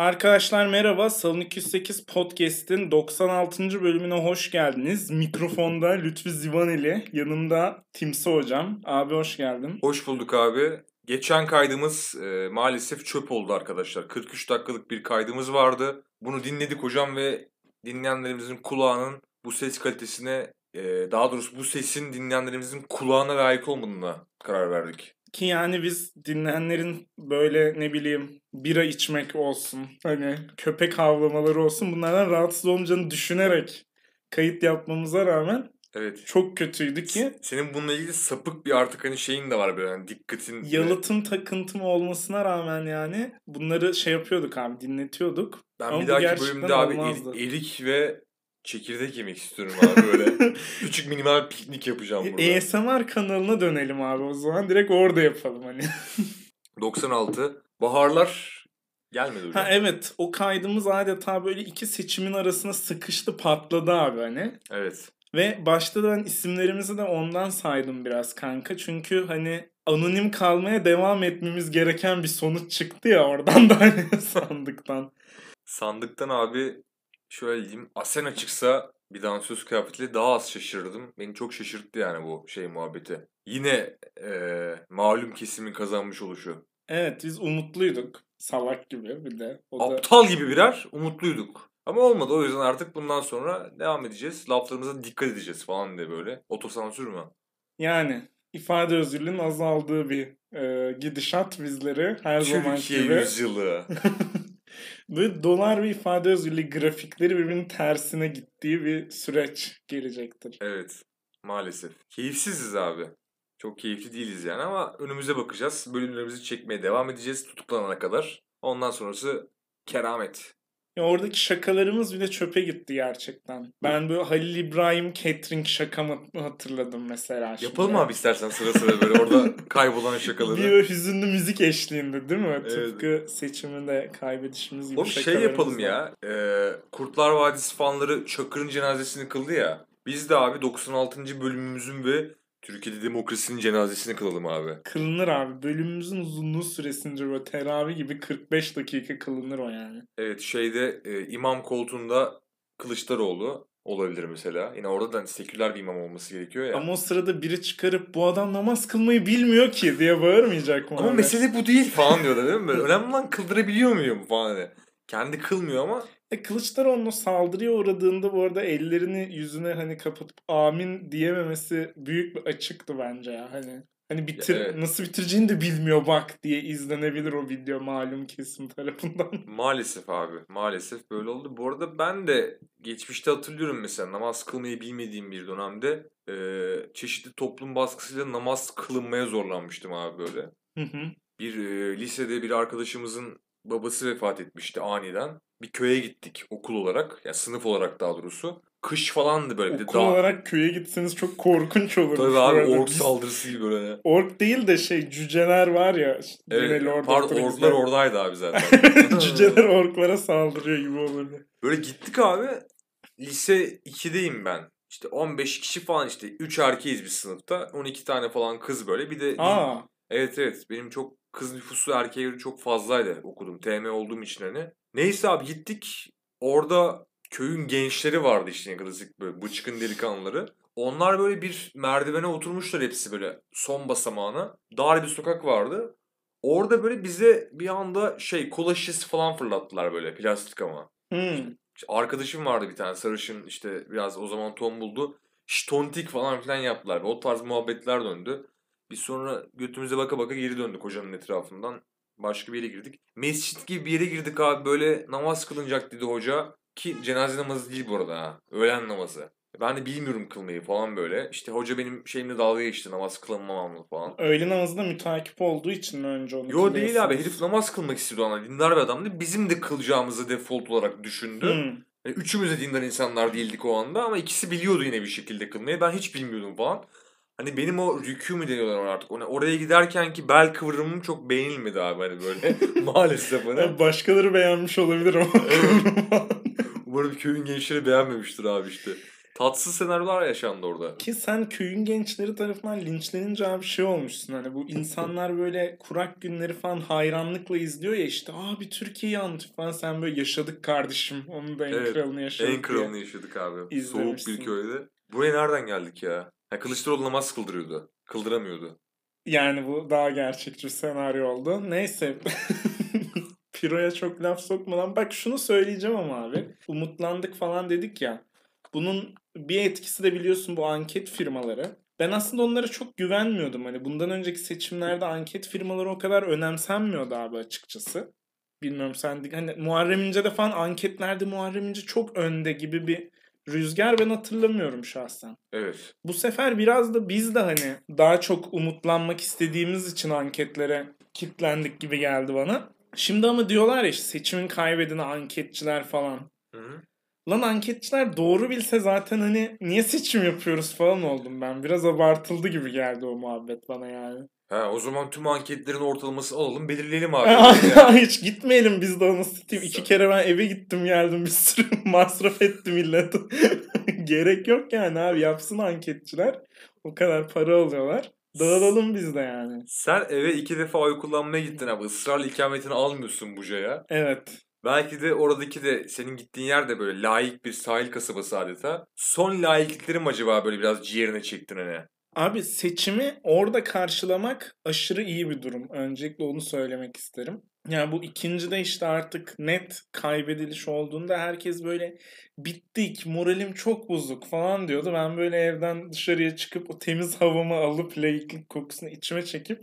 Arkadaşlar merhaba. Salon 208 Podcast'in 96. bölümüne hoş geldiniz. Mikrofonda Lütfü Zivaneli, yanımda Timsi Hocam. Abi hoş geldin. Hoş bulduk abi. Geçen kaydımız e, maalesef çöp oldu arkadaşlar. 43 dakikalık bir kaydımız vardı. Bunu dinledik hocam ve dinleyenlerimizin kulağının bu ses kalitesine, e, daha doğrusu bu sesin dinleyenlerimizin kulağına layık olmadığına karar verdik. Ki yani biz dinleyenlerin böyle ne bileyim bira içmek olsun, hani köpek havlamaları olsun bunlardan rahatsız olmayacağını düşünerek kayıt yapmamıza rağmen Evet. çok kötüydü ki Senin bununla ilgili sapık bir artık hani şeyin de var böyle hani dikkatin. yalıtım takıntım olmasına rağmen yani bunları şey yapıyorduk abi dinletiyorduk. Ben Ama bir dahaki bölümde abi olmazdı. er- erik ve çekirdek yemek istiyorum abi böyle. Küçük minimal piknik yapacağım burada. ASMR kanalına dönelim abi o zaman direkt orada yapalım hani. 96. Baharlar gelmedi hocam. ha evet o kaydımız adeta böyle iki seçimin arasına sıkıştı patladı abi hani. Evet. Ve başta da ben isimlerimizi de ondan saydım biraz kanka. Çünkü hani anonim kalmaya devam etmemiz gereken bir sonuç çıktı ya oradan da hani sandıktan. Sandıktan abi şöyle diyeyim. Asena çıksa bir dansöz kıyafetiyle daha az şaşırdım. Beni çok şaşırttı yani bu şey muhabbeti. Yine eee, malum kesimin kazanmış oluşu. Evet biz umutluyduk. Salak gibi bir de. O da... Aptal gibi birer umutluyduk. Ama olmadı o yüzden artık bundan sonra devam edeceğiz. Laflarımıza dikkat edeceğiz falan diye böyle. Otosansür mü? Yani ifade özgürlüğünün azaldığı bir e, gidişat bizleri her zaman Türkiye gibi. yüzyılı. Böyle dolar ve ifade özgürlüğü grafikleri birbirinin tersine gittiği bir süreç gelecektir. Evet. Maalesef. Keyifsiziz abi. Çok keyifli değiliz yani ama önümüze bakacağız. Bölümlerimizi çekmeye devam edeceğiz tutuklanana kadar. Ondan sonrası keramet. Ya oradaki şakalarımız bile çöpe gitti gerçekten. Ben böyle Halil İbrahim catering şakamı hatırladım mesela. şimdi. Yapalım abi istersen sıra sıra böyle orada kaybolan Bir şakaları. böyle hüzünlü müzik eşliğinde değil mi? Evet. Tıpkı seçiminde kaybedişimiz gibi O şey yapalım ya. e, Kurtlar Vadisi fanları Çakır'ın cenazesini kıldı ya. Biz de abi 96. bölümümüzün ve Türkiye'de demokrasinin cenazesini kılalım abi. Kılınır abi. Bölümümüzün uzunluğu süresince böyle teravih gibi 45 dakika kılınır o yani. Evet şeyde e, imam koltuğunda Kılıçdaroğlu olabilir mesela. Yine orada da hani seküler bir imam olması gerekiyor ya. Ama o sırada biri çıkarıp bu adam namaz kılmayı bilmiyor ki diye bağırmayacak mı? Ama abi? mesele bu değil falan diyorlar değil mi? Böyle, Önemli olan kıldırabiliyor muyum falan hani. Kendi kılmıyor ama E, Kılıçdaroğlu'nun saldırıya uğradığında bu arada ellerini yüzüne hani kapatıp amin diyememesi büyük bir açıktı bence ya. Hani hani bitir Ya, evet. nasıl bitireceğini de bilmiyor bak diye izlenebilir o video malum kesim tarafından. maalesef abi maalesef böyle oldu. Bu arada ben de geçmişte hatırlıyorum mesela namaz kılmayı bilmediğim bir dönemde e, çeşitli toplum baskısıyla namaz kılınmaya zorlanmıştım abi böyle. Hı hı. Bir e, lisede bir arkadaşımızın babası vefat etmişti aniden. Bir köye gittik okul olarak. Yani sınıf olarak daha doğrusu. Kış falandı böyle. Okul dağ- olarak köye gitseniz çok korkunç olur. Tabii abi ork saldırısı gibi böyle. Ork değil de şey cüceler var ya. Evet, genel orada pardon orklar oradaydı abi zaten. Cüceler orklara saldırıyor gibi olurdu. Böyle gittik abi. Lise 2'deyim ben. İşte 15 kişi falan işte 3 erkeğiz bir sınıfta. 12 tane falan kız böyle. Bir de Aa, evet evet benim çok kız nüfusu erkeğe göre çok fazlaydı okudum. TM olduğum için hani. Neyse abi gittik. Orada köyün gençleri vardı işte klasik böyle bıçkın delikanlıları. Onlar böyle bir merdivene oturmuşlar hepsi böyle son basamağına. Dar bir sokak vardı. Orada böyle bize bir anda şey kola şişesi falan fırlattılar böyle plastik ama. hmm. İşte arkadaşım vardı bir tane sarışın işte biraz o zaman tombuldu. Ştontik falan filan yaptılar. O tarz muhabbetler döndü. Biz sonra götümüze baka baka geri döndük hocanın etrafından. Başka bir yere girdik. Mescit gibi bir yere girdik abi böyle namaz kılınacak dedi hoca. Ki cenaze namazı değil bu arada ha. Öğlen namazı. Ben de bilmiyorum kılmayı falan böyle. İşte hoca benim şeyimle dalga geçti namaz kılınmamamla falan. Öğle namazında mütakip olduğu için mi önce onu Yo değil abi herif namaz kılmak istiyordu ama dindar bir adamdı. Bizim de kılacağımızı default olarak düşündü. Hmm. Yani üçümüz de dindar insanlar değildik o anda ama ikisi biliyordu yine bir şekilde kılmayı. Ben hiç bilmiyordum falan. Hani benim o rükû mü deniyorlar artık. Ona, oraya giderken ki bel kıvrımım çok beğenilmedi abi hani böyle. Maalesef hani. Başkaları beğenmiş olabilir ama. Umarım köyün gençleri beğenmemiştir abi işte. Tatsız senaryolar yaşandı orada. Ki sen köyün gençleri tarafından linçlenince abi şey olmuşsun hani bu insanlar böyle kurak günleri falan hayranlıkla izliyor ya işte abi Türkiye'yi anlatıyor falan sen böyle yaşadık kardeşim onun da en Evet, kralını yaşadık En kralını yaşadık abi. Soğuk bir köyde. Buraya nereden geldik ya? Ha, Kılıçdaroğlu namaz kıldırıyordu. Kıldıramıyordu. Yani bu daha gerçekçi senaryo oldu. Neyse. Piro'ya çok laf sokmadan. Bak şunu söyleyeceğim ama abi. Umutlandık falan dedik ya. Bunun bir etkisi de biliyorsun bu anket firmaları. Ben aslında onlara çok güvenmiyordum. Hani bundan önceki seçimlerde anket firmaları o kadar önemsenmiyordu abi açıkçası. Bilmiyorum sen hani Muharrem İnce'de falan anketlerde Muharrem İnce çok önde gibi bir rüzgar ben hatırlamıyorum şahsen. Evet. Bu sefer biraz da biz de hani daha çok umutlanmak istediğimiz için anketlere kitlendik gibi geldi bana. Şimdi ama diyorlar ya işte seçimin kaybedeni anketçiler falan. Hı hı. Lan anketçiler doğru bilse zaten hani niye seçim yapıyoruz falan oldum ben. Biraz abartıldı gibi geldi o muhabbet bana yani. Ha, o zaman tüm anketlerin ortalaması alalım belirleyelim abi. Yani. Hiç gitmeyelim biz de onu satayım. İki kere ben eve gittim geldim bir sürü masraf etti millet. Gerek yok yani abi yapsın anketçiler. O kadar para alıyorlar. Dağılalım biz de yani. Sen eve iki defa oy kullanmaya gittin abi. Israrla ikametini almıyorsun Buca'ya. Evet. Belki de oradaki de senin gittiğin yer de böyle layık bir sahil kasabası adeta. Son layıklıkları mı acaba böyle biraz ciğerine çektin hani? Abi seçimi orada karşılamak aşırı iyi bir durum. Öncelikle onu söylemek isterim. Yani bu ikincide işte artık net kaybediliş olduğunda herkes böyle bittik, moralim çok bozuk falan diyordu. Ben böyle evden dışarıya çıkıp o temiz havamı alıp laiklik kokusunu içime çekip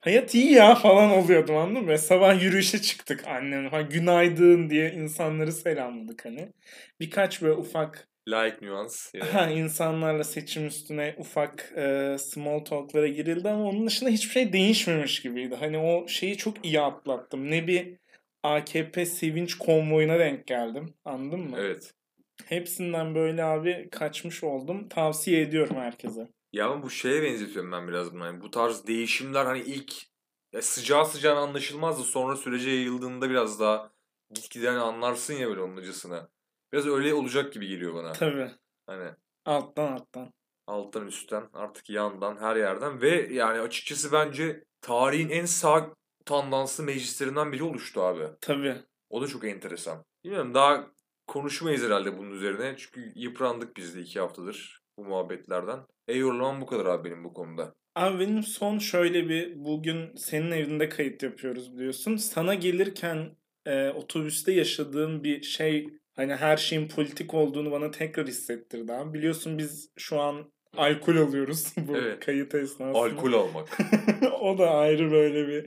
hayat iyi ya falan oluyordum anladın mı? Sabah yürüyüşe çıktık annemle falan günaydın diye insanları selamladık hani. Birkaç böyle ufak Layık nüans. Ha, insanlarla seçim üstüne ufak e, small talk'lara girildi ama onun dışında hiçbir şey değişmemiş gibiydi. Hani o şeyi çok iyi atlattım. Ne bir AKP sevinç konvoyuna denk geldim. Anladın mı? evet. Hepsinden böyle abi kaçmış oldum. Tavsiye ediyorum herkese. Ya ama bu şeye benzetiyorum ben biraz bunu. Yani bu tarz değişimler hani ilk ya sıcağı sıcağına anlaşılmaz da sonra sürece yayıldığında biraz daha gitgide hani anlarsın ya böyle onun acısını. Biraz öyle olacak gibi geliyor bana. Tabii. Hani Alttan alttan. alttan üstten artık yandan her yerden ve yani açıkçası bence tarihin en sağ tandanslı meclislerinden biri oluştu abi. Tabii. O da çok enteresan. Bilmiyorum daha konuşmayız herhalde bunun üzerine. Çünkü yıprandık biz de iki haftadır bu muhabbetlerden. E yorumlamam bu kadar abi benim bu konuda. Abi benim son şöyle bir bugün senin evinde kayıt yapıyoruz biliyorsun. Sana gelirken e, otobüste yaşadığım bir şey hani her şeyin politik olduğunu bana tekrar hissettirdi abi. Biliyorsun biz şu an alkol alıyoruz bu Evet. kayıt esnasında. Alkol almak. o da ayrı böyle bir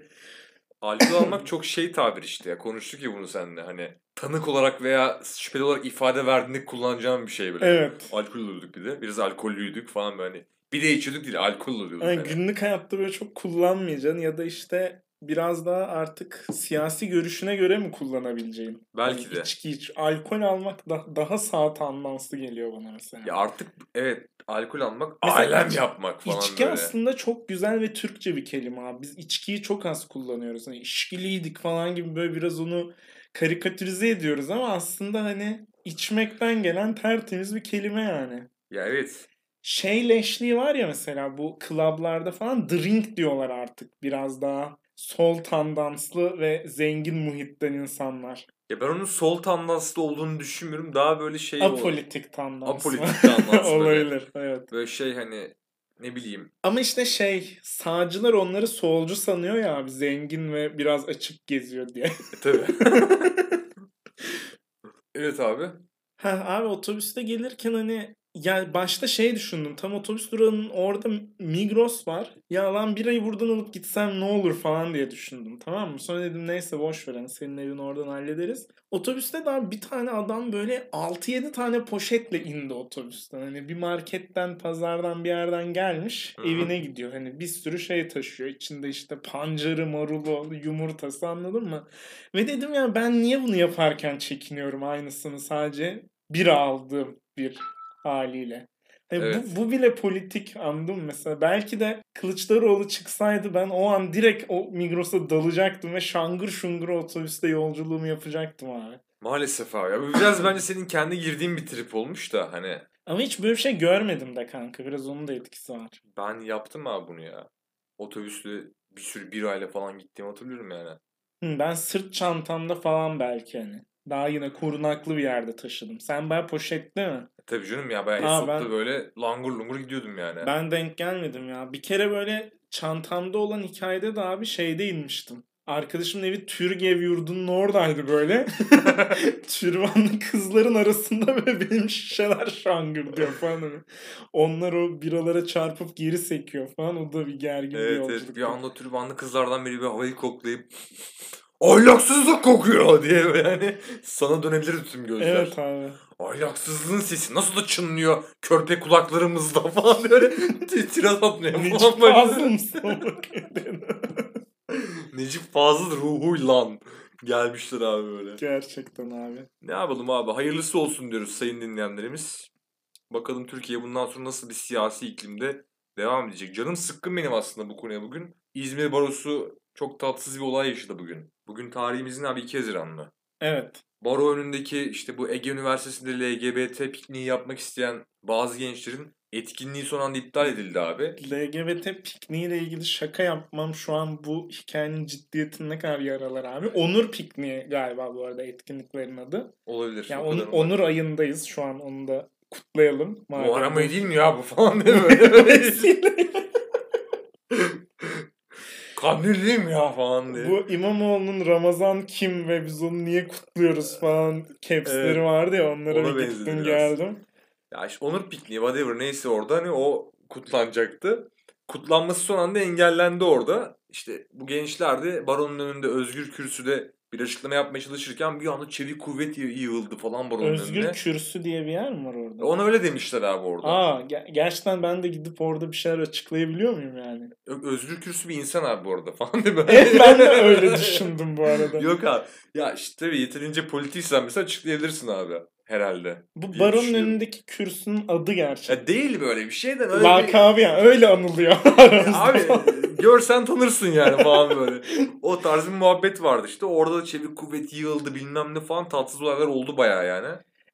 Alkol almak çok şey tabir işte ya. Konuştuk ya bunu seninle. Hani tanık olarak veya şüpheli olarak ifade verdiğinde kullanacağım bir şey böyle. evet. Alkol alıyorduk bir de. Biraz alkollüydük falan böyle. Hani bir de içiyorduk değil alkol alıyorduk. Yani yani. günlük hayatta böyle çok kullanmayacaksın ya da işte biraz daha artık siyasi görüşüne göre mi kullanabileceğin? Belki Yani de. İçki iç. Alkol almak da, daha sağ tandanslı geliyor bana mesela. Ya artık evet alkol almak Mesela alem iç- yapmak falan İçki böyle. aslında çok güzel ve Türkçe bir kelime abi. Biz içkiyi çok az kullanıyoruz. Hani içkiliydik falan gibi böyle biraz onu karikatürize ediyoruz ama aslında hani içmekten gelen tertemiz bir kelime yani. Ya evet. Şey leşliği var ya mesela bu klablarda falan drink diyorlar artık. Biraz daha sol tandanslı ve zengin muhitten insanlar. Ya ben onun sol tandanslı olduğunu düşünmüyorum. Daha böyle şey Apolitik tandanslı. Apolitik tandanslı. Olabilir evet. Böyle şey hani ne bileyim. Ama işte şey sağcılar onları solcu sanıyor ya abi zengin ve biraz açık geziyor diye. E, tabii. evet abi. Ha abi otobüste gelirken hani ya başta şey düşündüm. Tam otobüs durağının orada Migros var. Ya lan birayı buradan alıp gitsem ne olur falan diye düşündüm. Tamam mı? Sonra dedim neyse boş ver. Hani senin evini oradan hallederiz. Otobüste daha bir tane adam böyle 6-7 tane poşetle indi otobüsten. Hani bir marketten, pazardan bir yerden gelmiş. Evine gidiyor. Hani bir sürü şey taşıyor. İçinde işte pancarı, marulu, yumurtası anladın mı? Ve dedim ya ben niye bunu yaparken çekiniyorum aynısını sadece bira aldığım bir haliyle. Hani Evet. bu, bu bile politik anladın mı? Mesela belki de Kılıçdaroğlu çıksaydı ben o an direkt o Migros'a dalacaktım ve şangır şungur otobüste yolculuğumu yapacaktım abi. Maalesef abi. Ya biraz bence senin kendi girdiğin bir trip olmuş da hani. Ama hiç böyle bir şey görmedim de kanka. Biraz onun da etkisi var. Ben yaptım abi bunu ya. Otobüsle bir sürü birayla falan gittiğimi hatırlıyorum yani. Ben sırt çantamda falan belki hani. Daha yine korunaklı bir yerde taşıdım. Sen bayağı poşette mi? E tabii canım ya ben Aa, Esot'ta ben- böyle langur lungur gidiyordum yani. Ben denk gelmedim ya. Bir kere böyle çantamda olan hikayede de abi şeyde inmiştim. Arkadaşımın evi Türgev yurdunun oradaydı böyle. Türbanlı kızların arasında böyle benim şişeler şangır diyor falan. Hani. Onlar o biralara çarpıp geri sekiyor falan. O da bir gergin bir Evet yolculuk. evet bir anda türbanlı kızlardan biri bir havayı koklayıp ahlaksızlık kokuyor diye hani sana dönebilir tüm gözler. Evet abi. Ahlaksızlığın sesi nasıl da çınlıyor körpe kulaklarımızda falan böyle tirat atmaya Necip falan böyle. Fazıl mısın? Necip Fazıl ruhuyla gelmiştir abi böyle. Gerçekten abi. Ne yapalım abi hayırlısı olsun diyoruz sayın dinleyenlerimiz. Bakalım Türkiye bundan sonra nasıl bir siyasi iklimde devam edecek. Canım sıkkın benim aslında bu konuya bugün. İzmir Barosu çok tatsız bir olay yaşadı bugün. Bugün tarihimizin abi 2 Haziran'lı. Evet. Baro önündeki işte bu Ege Üniversitesi'nde LGBT pikniği yapmak isteyen bazı gençlerin etkinliği son anda iptal edildi abi. LGBT pikniği ile ilgili şaka yapmam şu an bu hikayenin ciddiyetini ne kadar yaralar abi. Onur pikniği galiba bu arada etkinliklerin adı. Olabilir. Yani o onu- kadar Onur ayındayız şu an onu da kutlayalım. Madem Muharrem ayı değil mi ya bu falan diye böyle. Mi ya falan diye. bu İmamoğlu'nun Ramazan kim ve biz onu niye kutluyoruz falan capsleri Evet. vardı ya onlara Ona bir gittim geldim. Ya işte Onur pikniği whatever neyse orada hani o kutlanacaktı. Kutlanması son anda engellendi orada. İşte bu gençler de baronun önünde özgür kürsüde bir açıklama yapmaya çalışırken bir anda çevik kuvvet yı- yığıldı falan baronun Özgür önüne. Kürsü diye bir yer mi var orada? Ona öyle demişler abi orada. Aa ge- gerçekten ben de gidip orada bir şeyler açıklayabiliyor muyum yani? Ö- Özgür kürsü bir insan abi bu arada falan diye böyle. Evet ben de öyle düşündüm bu arada. Yok abi. Ya işte tabii yeterince politiksen mesela açıklayabilirsin abi. Herhalde. Bu diye baronun düşünüyorum. önündeki kürsünün adı gerçek. Ya değil böyle bir şeyden öyle bir... Lakabı yani öyle anılıyor aramızda. Abi görsen tanırsın yani falan böyle. O tarz bir muhabbet vardı işte. Orada da çevik kuvvet yığıldı bilmem ne falan tatsız olaylar oldu bayağı yani.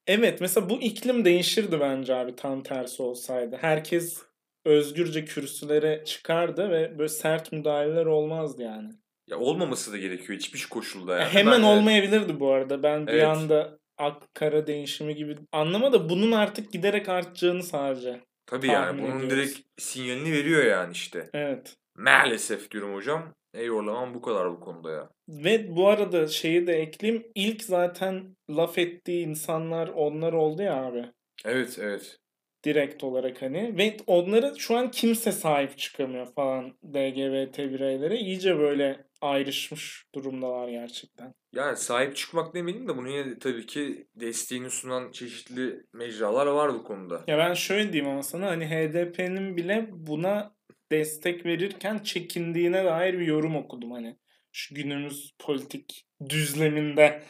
Evet mesela bu iklim değişirdi bence abi tam tersi olsaydı. Herkes özgürce kürsülere çıkardı ve böyle sert müdahaleler olmazdı yani. Ya olmaması da gerekiyor hiçbir koşulda yani. Hemen Ben de- olmayabilirdi bu arada. Ben bir Evet. anda ak kara değişimi gibi anlama da bunun artık giderek artacağını sadece. Tabii yani bunun ediyoruz. direkt sinyalini veriyor yani işte. Evet. Maalesef diyorum hocam. Eyvallah ama bu kadar bu konuda ya. Ve bu arada şeyi de ekleyeyim. İlk zaten laf ettiği insanlar onlar oldu ya abi. Evet evet. direkt olarak hani ve onlara şu an kimse sahip çıkamıyor falan LGBT bireylere iyice böyle ayrışmış durumdalar gerçekten. Yani sahip çıkmak demeyelim de bunun tabii ki desteğini sunan çeşitli mecralar var bu konuda. Ya ben şöyle diyeyim ama sana hani HDP'nin bile buna destek verirken çekindiğine dair bir yorum okudum hani. Şu günümüz politik düzleminde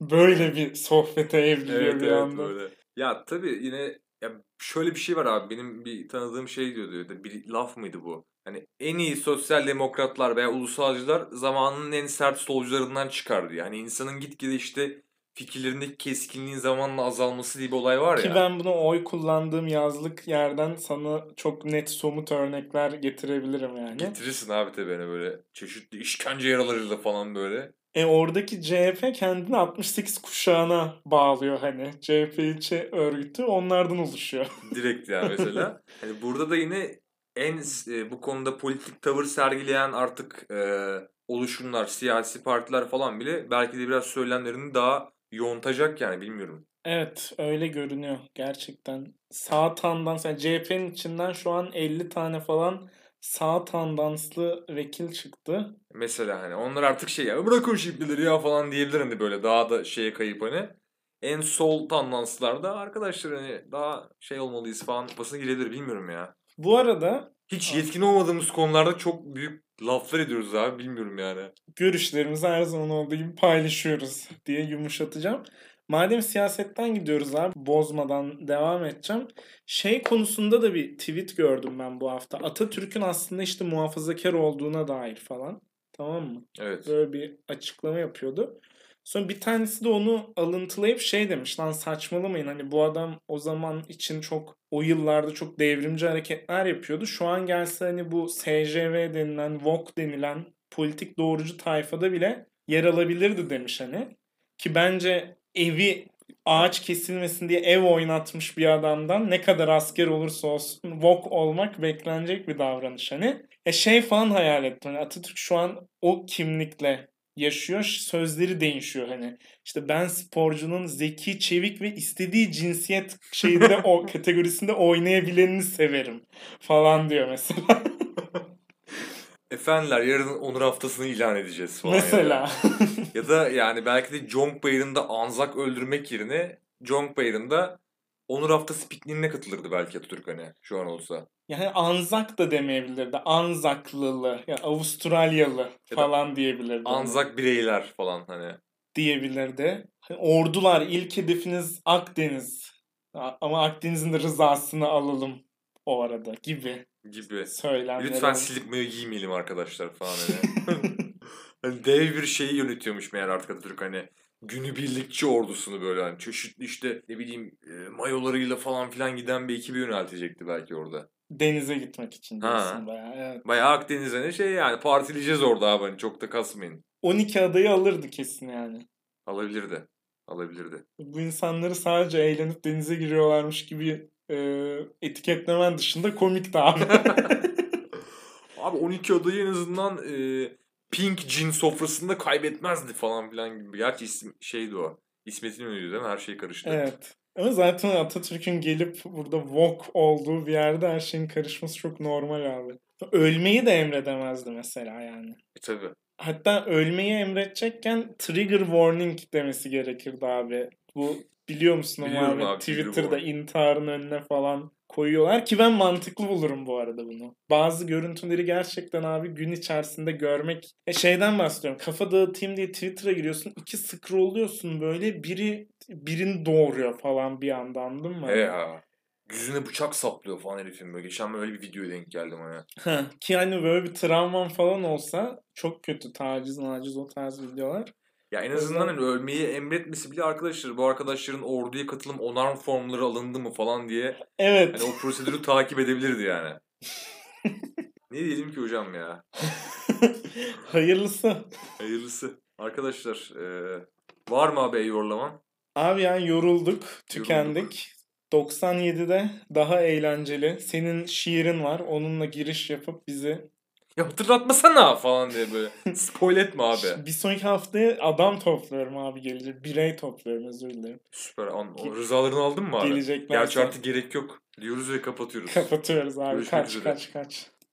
böyle bir sohbete evriliyor Evet bir evet anda. böyle. Ya tabii yine ya şöyle bir şey var abi benim bir tanıdığım şey diyordu bir laf mıydı bu? Hani en iyi sosyal demokratlar veya ulusalcılar zamanının en sert solcularından çıkar diyor. Hani insanın gitgide işte fikirlerindeki keskinliğin zamanla azalması diye bir olay var Ki ya. ben buna oy kullandığım yazlık yerden sana çok net somut örnekler getirebilirim yani. Getirirsin abi tabii hani böyle çeşitli işkence yaralarıyla falan böyle. E oradaki CHP kendini 68 kuşağına bağlıyor hani. CHP ilçe örgütü onlardan oluşuyor. Direkt yani mesela. hani burada da yine en e, bu konuda politik tavır sergileyen artık e, oluşumlar, siyasi partiler falan bile belki de biraz söylemlerini daha yontacak yani bilmiyorum. Evet öyle görünüyor gerçekten. Sağ tandans yani CHP'nin içinden şu an 50 tane falan sağ tandanslı vekil çıktı. Mesela hani onlar artık şey ya bırakın şu ipleri ya falan diyebilir hani böyle daha da şeye kayıp hani. En sol tandanslarda arkadaşlar hani daha şey olmalıyız falan kafasına girebilir bilmiyorum ya. Bu arada Hiç yetkin olmadığımız konularda çok büyük laflar ediyoruz abi bilmiyorum yani. görüşlerimizi her zaman olduğu gibi paylaşıyoruz diye yumuşatacağım. Madem siyasetten gidiyoruz abi bozmadan devam edeceğim. Şey konusunda da bir tweet gördüm ben bu hafta. Atatürk'ün aslında işte muhafazakar olduğuna dair falan. Tamam mı? Evet. Böyle bir açıklama yapıyordu. Sonra bir tanesi de onu alıntılayıp şey demiş lan saçmalamayın hani bu adam o zaman için çok o yıllarda çok devrimci hareketler yapıyordu. Şu an gelse hani bu SJV denilen, VOK denilen politik doğrucu tayfada bile yer alabilirdi demiş hani. Ki bence evi ağaç kesilmesin diye ev oynatmış bir adamdan ne kadar asker olursa olsun VOK olmak beklenecek bir davranış hani. E şey falan hayal ettim. Hani Atatürk şu an o kimlikle yaşıyor. Sözleri değişiyor hani. İşte ben sporcunun zeki, çevik ve istediği cinsiyet şeyinde o kategorisinde oynayabilenini severim falan diyor mesela. Efendiler yarın onur haftasını ilan edeceğiz falan. mesela. Ya. ya da yani belki de Jong Bayır'ında Anzak öldürmek yerine Jong Bayır'ında onur haftası pikniğine katılırdı belki Atatürk hani şu an olsa. Yani Anzak da demeyebilirdi. Anzaklılı, yani Avustralyalı falan diyebilirdi. Anzak bireyler falan hani. Diyebilirdi. Hani ordular ilk hedefiniz Akdeniz. Ama Akdeniz'in de rızasını alalım o arada gibi gibi. söylemler. Lütfen silip mayo giymeyelim arkadaşlar falan hani. hani dev bir şeyi yönetiyormuş meğer artık Atatürk hani günübirlikçi ordusunu böyle hani çeşitli işte ne bileyim e, mayolarıyla falan filan giden bir ekibi yöneltecekti belki orada. Denize gitmek için diyorsun bayağı. Evet. Bayağı Akdeniz'e ne şey yani partileyeceğiz orada abi hani çok da kasmayın. 12 adayı alırdı kesin yani. Alabilirdi. Alabilirdi. Bu insanları sadece eğlenip denize giriyorlarmış gibi e, etiketlemen dışında komikti abi. Abi 12 adayı en azından e, Pink Cin sofrasında kaybetmezdi falan filan gibi. Gerçi isim şeydi o. İsmet İnönü'ydü değil mi? Her şey karıştı. evet. Ama zaten Atatürk'ün gelip burada wok olduğu bir yerde her şeyin karışması çok normal abi. Ölmeyi de emredemezdi mesela yani. E tabi. Hatta ölmeyi emredecekken trigger warning demesi gerekirdi abi. Bu biliyor musun ama Biliyorum abi, abi, trigger Twitter'da warning. intiharın önüne falan koyuyorlar ki ben mantıklı bulurum bu arada bunu. Bazı görüntüleri gerçekten abi gün içerisinde görmek e şeyden bahsediyorum. Kafa dağıtayım diye Twitter'a giriyorsun. iki scrollluyorsun böyle biri birini doğuruyor falan bir anda anladın mı? He ya. Yüzüne bıçak saplıyor falan herifin böyle. Geçen böyle bir videoya denk geldim hani. Ha, ki hani böyle bir travman falan olsa çok kötü taciz maciz o tarz videolar. Ya en azından hani ölmeyi emretmesi bile arkadaşlar bu arkadaşların orduya katılım onarm formları alındı mı falan diye Evet. hani o prosedürü takip edebilirdi yani. ne diyelim ki hocam ya? Hayırlısı. Hayırlısı. Arkadaşlar eee, var mı abi yorlaman? Abi yani yorulduk, tükendik. 97'de daha eğlenceli. Senin şiirin var. Onunla giriş yapıp bizi Ya hatırlatmasana falan diye böyle. Spoil etme abi. bir sonraki haftaya adam topluyorum abi gelecek. Birey topluyorum özür dilerim. Süper. An- o rızalarını aldın mı abi? Gelecekler. Gerçi artık gerek yok. Diyoruz ve kapatıyoruz. kapatıyoruz abi. Görüşmek kaç üzere. kaç kaç.